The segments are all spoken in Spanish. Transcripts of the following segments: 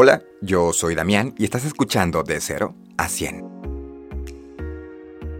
Hola, yo soy Damián y estás escuchando De 0 a 100.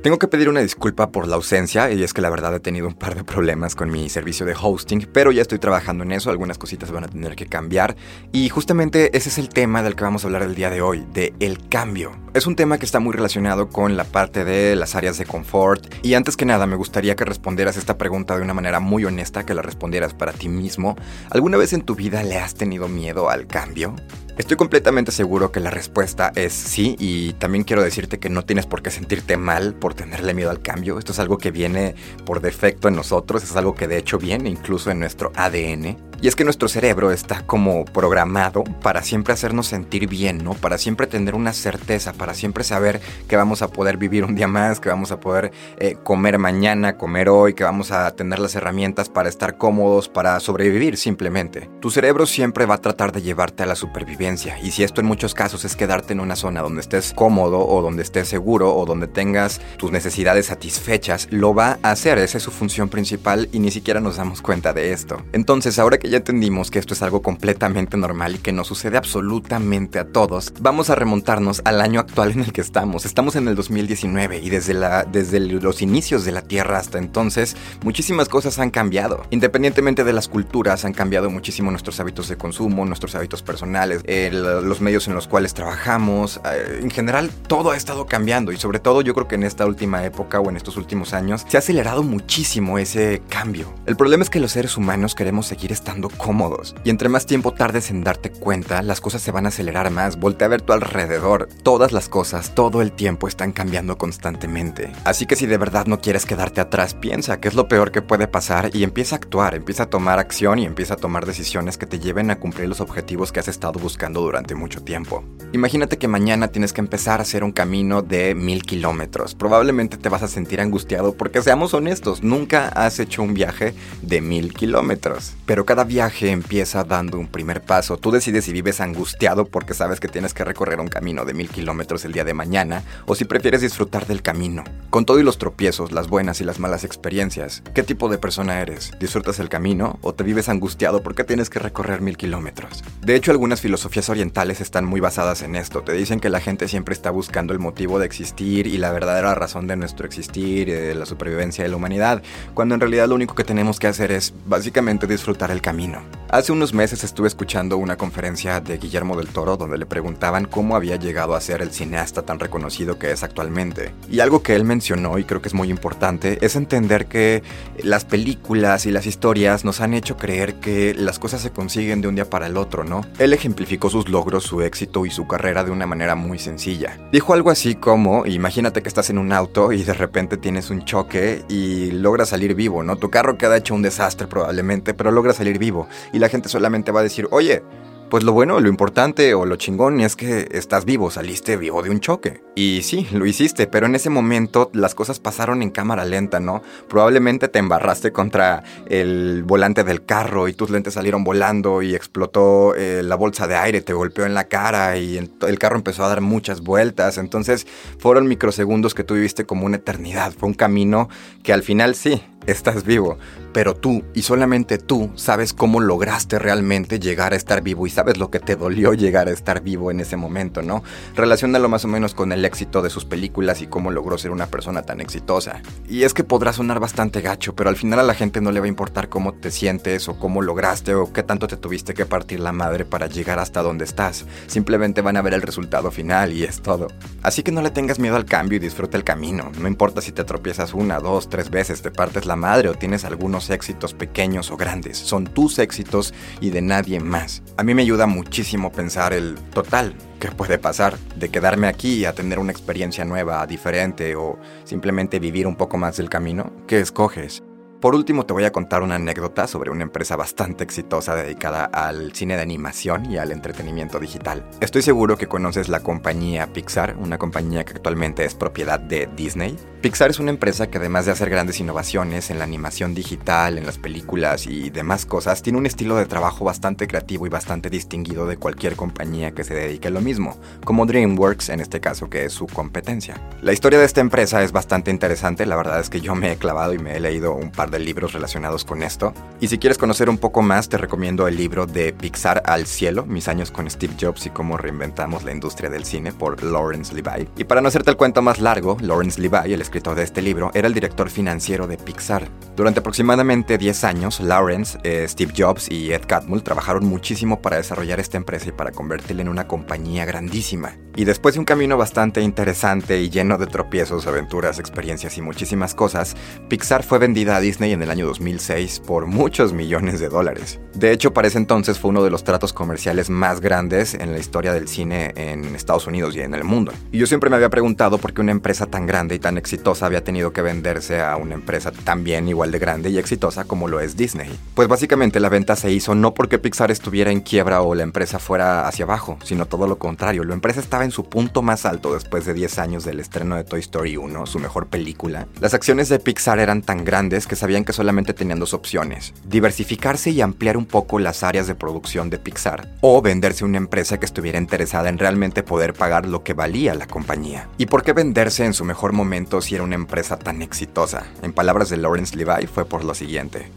Tengo que pedir una disculpa por la ausencia y es que la verdad he tenido un par de problemas con mi servicio de hosting, pero ya estoy trabajando en eso, algunas cositas van a tener que cambiar y justamente ese es el tema del que vamos a hablar el día de hoy, de el cambio. Es un tema que está muy relacionado con la parte de las áreas de confort y antes que nada me gustaría que respondieras esta pregunta de una manera muy honesta, que la respondieras para ti mismo. ¿Alguna vez en tu vida le has tenido miedo al cambio? Estoy completamente seguro que la respuesta es sí y también quiero decirte que no tienes por qué sentirte mal por tenerle miedo al cambio. Esto es algo que viene por defecto en nosotros, es algo que de hecho viene incluso en nuestro ADN. Y es que nuestro cerebro está como programado para siempre hacernos sentir bien, ¿no? Para siempre tener una certeza, para siempre saber que vamos a poder vivir un día más, que vamos a poder eh, comer mañana, comer hoy, que vamos a tener las herramientas para estar cómodos, para sobrevivir simplemente. Tu cerebro siempre va a tratar de llevarte a la supervivencia. Y si esto en muchos casos es quedarte en una zona donde estés cómodo o donde estés seguro o donde tengas tus necesidades satisfechas, lo va a hacer. Esa es su función principal y ni siquiera nos damos cuenta de esto. Entonces, ahora que ya entendimos que esto es algo completamente normal y que nos sucede absolutamente a todos, vamos a remontarnos al año actual en el que estamos. Estamos en el 2019 y desde, desde los inicios de la Tierra hasta entonces, muchísimas cosas han cambiado. Independientemente de las culturas, han cambiado muchísimo nuestros hábitos de consumo, nuestros hábitos personales, los medios en los cuales trabajamos. Eh, en general, todo ha estado cambiando y sobre todo yo creo que en esta última época o en estos últimos años se ha acelerado muchísimo ese cambio. El problema es que los seres humanos queremos seguir estando cómodos. Y entre más tiempo tardes en darte cuenta, las cosas se van a acelerar más. Voltea a ver tu alrededor. Todas las cosas, todo el tiempo están cambiando constantemente. Así que si de verdad no quieres quedarte atrás, piensa qué es lo peor que puede pasar y empieza a actuar, empieza a tomar acción y empieza a tomar decisiones que te lleven a cumplir los objetivos que has estado buscando durante mucho tiempo. Imagínate que mañana tienes que empezar a hacer un camino de mil kilómetros. Probablemente te vas a sentir angustiado porque seamos honestos, nunca has hecho un viaje de mil kilómetros. Pero cada viaje empieza dando un primer paso. Tú decides si vives angustiado porque sabes que tienes que recorrer un camino de mil kilómetros el día de mañana o si prefieres disfrutar del camino. Con todo y los tropiezos, las buenas y las malas experiencias, ¿qué tipo de persona eres? ¿Disfrutas el camino o te vives angustiado porque tienes que recorrer mil kilómetros? De hecho, algunas filosofías orientales están muy basadas en esto. Te dicen que la gente siempre está buscando el motivo de existir y la verdadera razón de nuestro existir, de la supervivencia de la humanidad, cuando en realidad lo único que tenemos que hacer es básicamente disfrutar el camino Hace unos meses estuve escuchando una conferencia de Guillermo del Toro donde le preguntaban cómo había llegado a ser el cineasta tan reconocido que es actualmente. Y algo que él mencionó y creo que es muy importante es entender que las películas y las historias nos han hecho creer que las cosas se consiguen de un día para el otro, ¿no? Él ejemplificó sus logros, su éxito y su carrera de una manera muy sencilla. Dijo algo así como, imagínate que estás en un auto y de repente tienes un choque y logras salir vivo, ¿no? Tu carro queda hecho un desastre probablemente, pero logras salir vivo. Y la gente solamente va a decir, oye, pues lo bueno, lo importante o lo chingón es que estás vivo, saliste vivo de un choque. Y sí, lo hiciste, pero en ese momento las cosas pasaron en cámara lenta, ¿no? Probablemente te embarraste contra el volante del carro y tus lentes salieron volando y explotó eh, la bolsa de aire, te golpeó en la cara y el carro empezó a dar muchas vueltas. Entonces fueron microsegundos que tú viviste como una eternidad. Fue un camino que al final sí, estás vivo, pero tú y solamente tú sabes cómo lograste realmente llegar a estar vivo y sabes lo que te dolió llegar a estar vivo en ese momento, ¿no? Relaciónalo más o menos con el éxito de sus películas y cómo logró ser una persona tan exitosa. Y es que podrá sonar bastante gacho, pero al final a la gente no le va a importar cómo te sientes o cómo lograste o qué tanto te tuviste que partir la madre para llegar hasta donde estás. Simplemente van a ver el resultado final y es todo. Así que no le tengas miedo al cambio y disfruta el camino. No importa si te tropiezas una, dos, tres veces, te partes la madre o tienes algunos éxitos pequeños o grandes. Son tus éxitos y de nadie más. A mí me ayuda muchísimo pensar el total. ¿Qué puede pasar? De quedarme aquí a tener una experiencia nueva, diferente o simplemente vivir un poco más del camino. ¿Qué escoges? Por último, te voy a contar una anécdota sobre una empresa bastante exitosa dedicada al cine de animación y al entretenimiento digital. Estoy seguro que conoces la compañía Pixar, una compañía que actualmente es propiedad de Disney. Pixar es una empresa que además de hacer grandes innovaciones en la animación digital, en las películas y demás cosas, tiene un estilo de trabajo bastante creativo y bastante distinguido de cualquier compañía que se dedique a lo mismo, como DreamWorks en este caso que es su competencia. La historia de esta empresa es bastante interesante, la verdad es que yo me he clavado y me he leído un par de libros relacionados con esto. Y si quieres conocer un poco más, te recomiendo el libro de Pixar al cielo, mis años con Steve Jobs y cómo reinventamos la industria del cine por Lawrence Levi. Y para no hacerte el cuento más largo, Lawrence Levi, el escritor de este libro, era el director financiero de Pixar. Durante aproximadamente 10 años, Lawrence, eh, Steve Jobs y Ed Catmull trabajaron muchísimo para desarrollar esta empresa y para convertirla en una compañía grandísima. Y después de un camino bastante interesante y lleno de tropiezos, aventuras, experiencias y muchísimas cosas, Pixar fue vendida a Disney en el año 2006 por muchos millones de dólares. De hecho, para ese entonces fue uno de los tratos comerciales más grandes en la historia del cine en Estados Unidos y en el mundo. Y yo siempre me había preguntado por qué una empresa tan grande y tan exitosa había tenido que venderse a una empresa también igual de grande y exitosa como lo es Disney. Pues básicamente la venta se hizo no porque Pixar estuviera en quiebra o la empresa fuera hacia abajo, sino todo lo contrario. La empresa estaba en su punto más alto después de 10 años del estreno de Toy Story 1, su mejor película. Las acciones de Pixar eran tan grandes que sabían que solamente tenían dos opciones, diversificarse y ampliar un poco las áreas de producción de Pixar, o venderse a una empresa que estuviera interesada en realmente poder pagar lo que valía la compañía. ¿Y por qué venderse en su mejor momento si era una empresa tan exitosa? En palabras de Lawrence Levi fue por lo siguiente.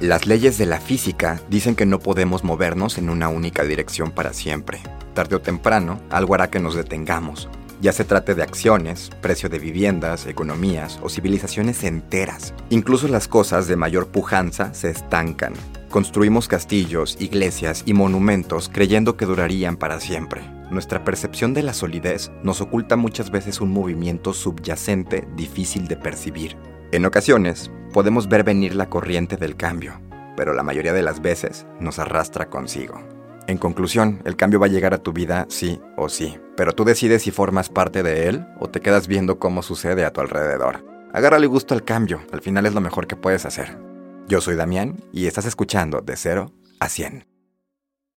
Las leyes de la física dicen que no podemos movernos en una única dirección para siempre. Tarde o temprano, algo hará que nos detengamos, ya se trate de acciones, precio de viviendas, economías o civilizaciones enteras. Incluso las cosas de mayor pujanza se estancan. Construimos castillos, iglesias y monumentos creyendo que durarían para siempre. Nuestra percepción de la solidez nos oculta muchas veces un movimiento subyacente difícil de percibir. En ocasiones, podemos ver venir la corriente del cambio, pero la mayoría de las veces nos arrastra consigo. En conclusión, el cambio va a llegar a tu vida sí o sí, pero tú decides si formas parte de él o te quedas viendo cómo sucede a tu alrededor. Agárrale gusto al cambio, al final es lo mejor que puedes hacer. Yo soy Damián y estás escuchando De Cero a 100.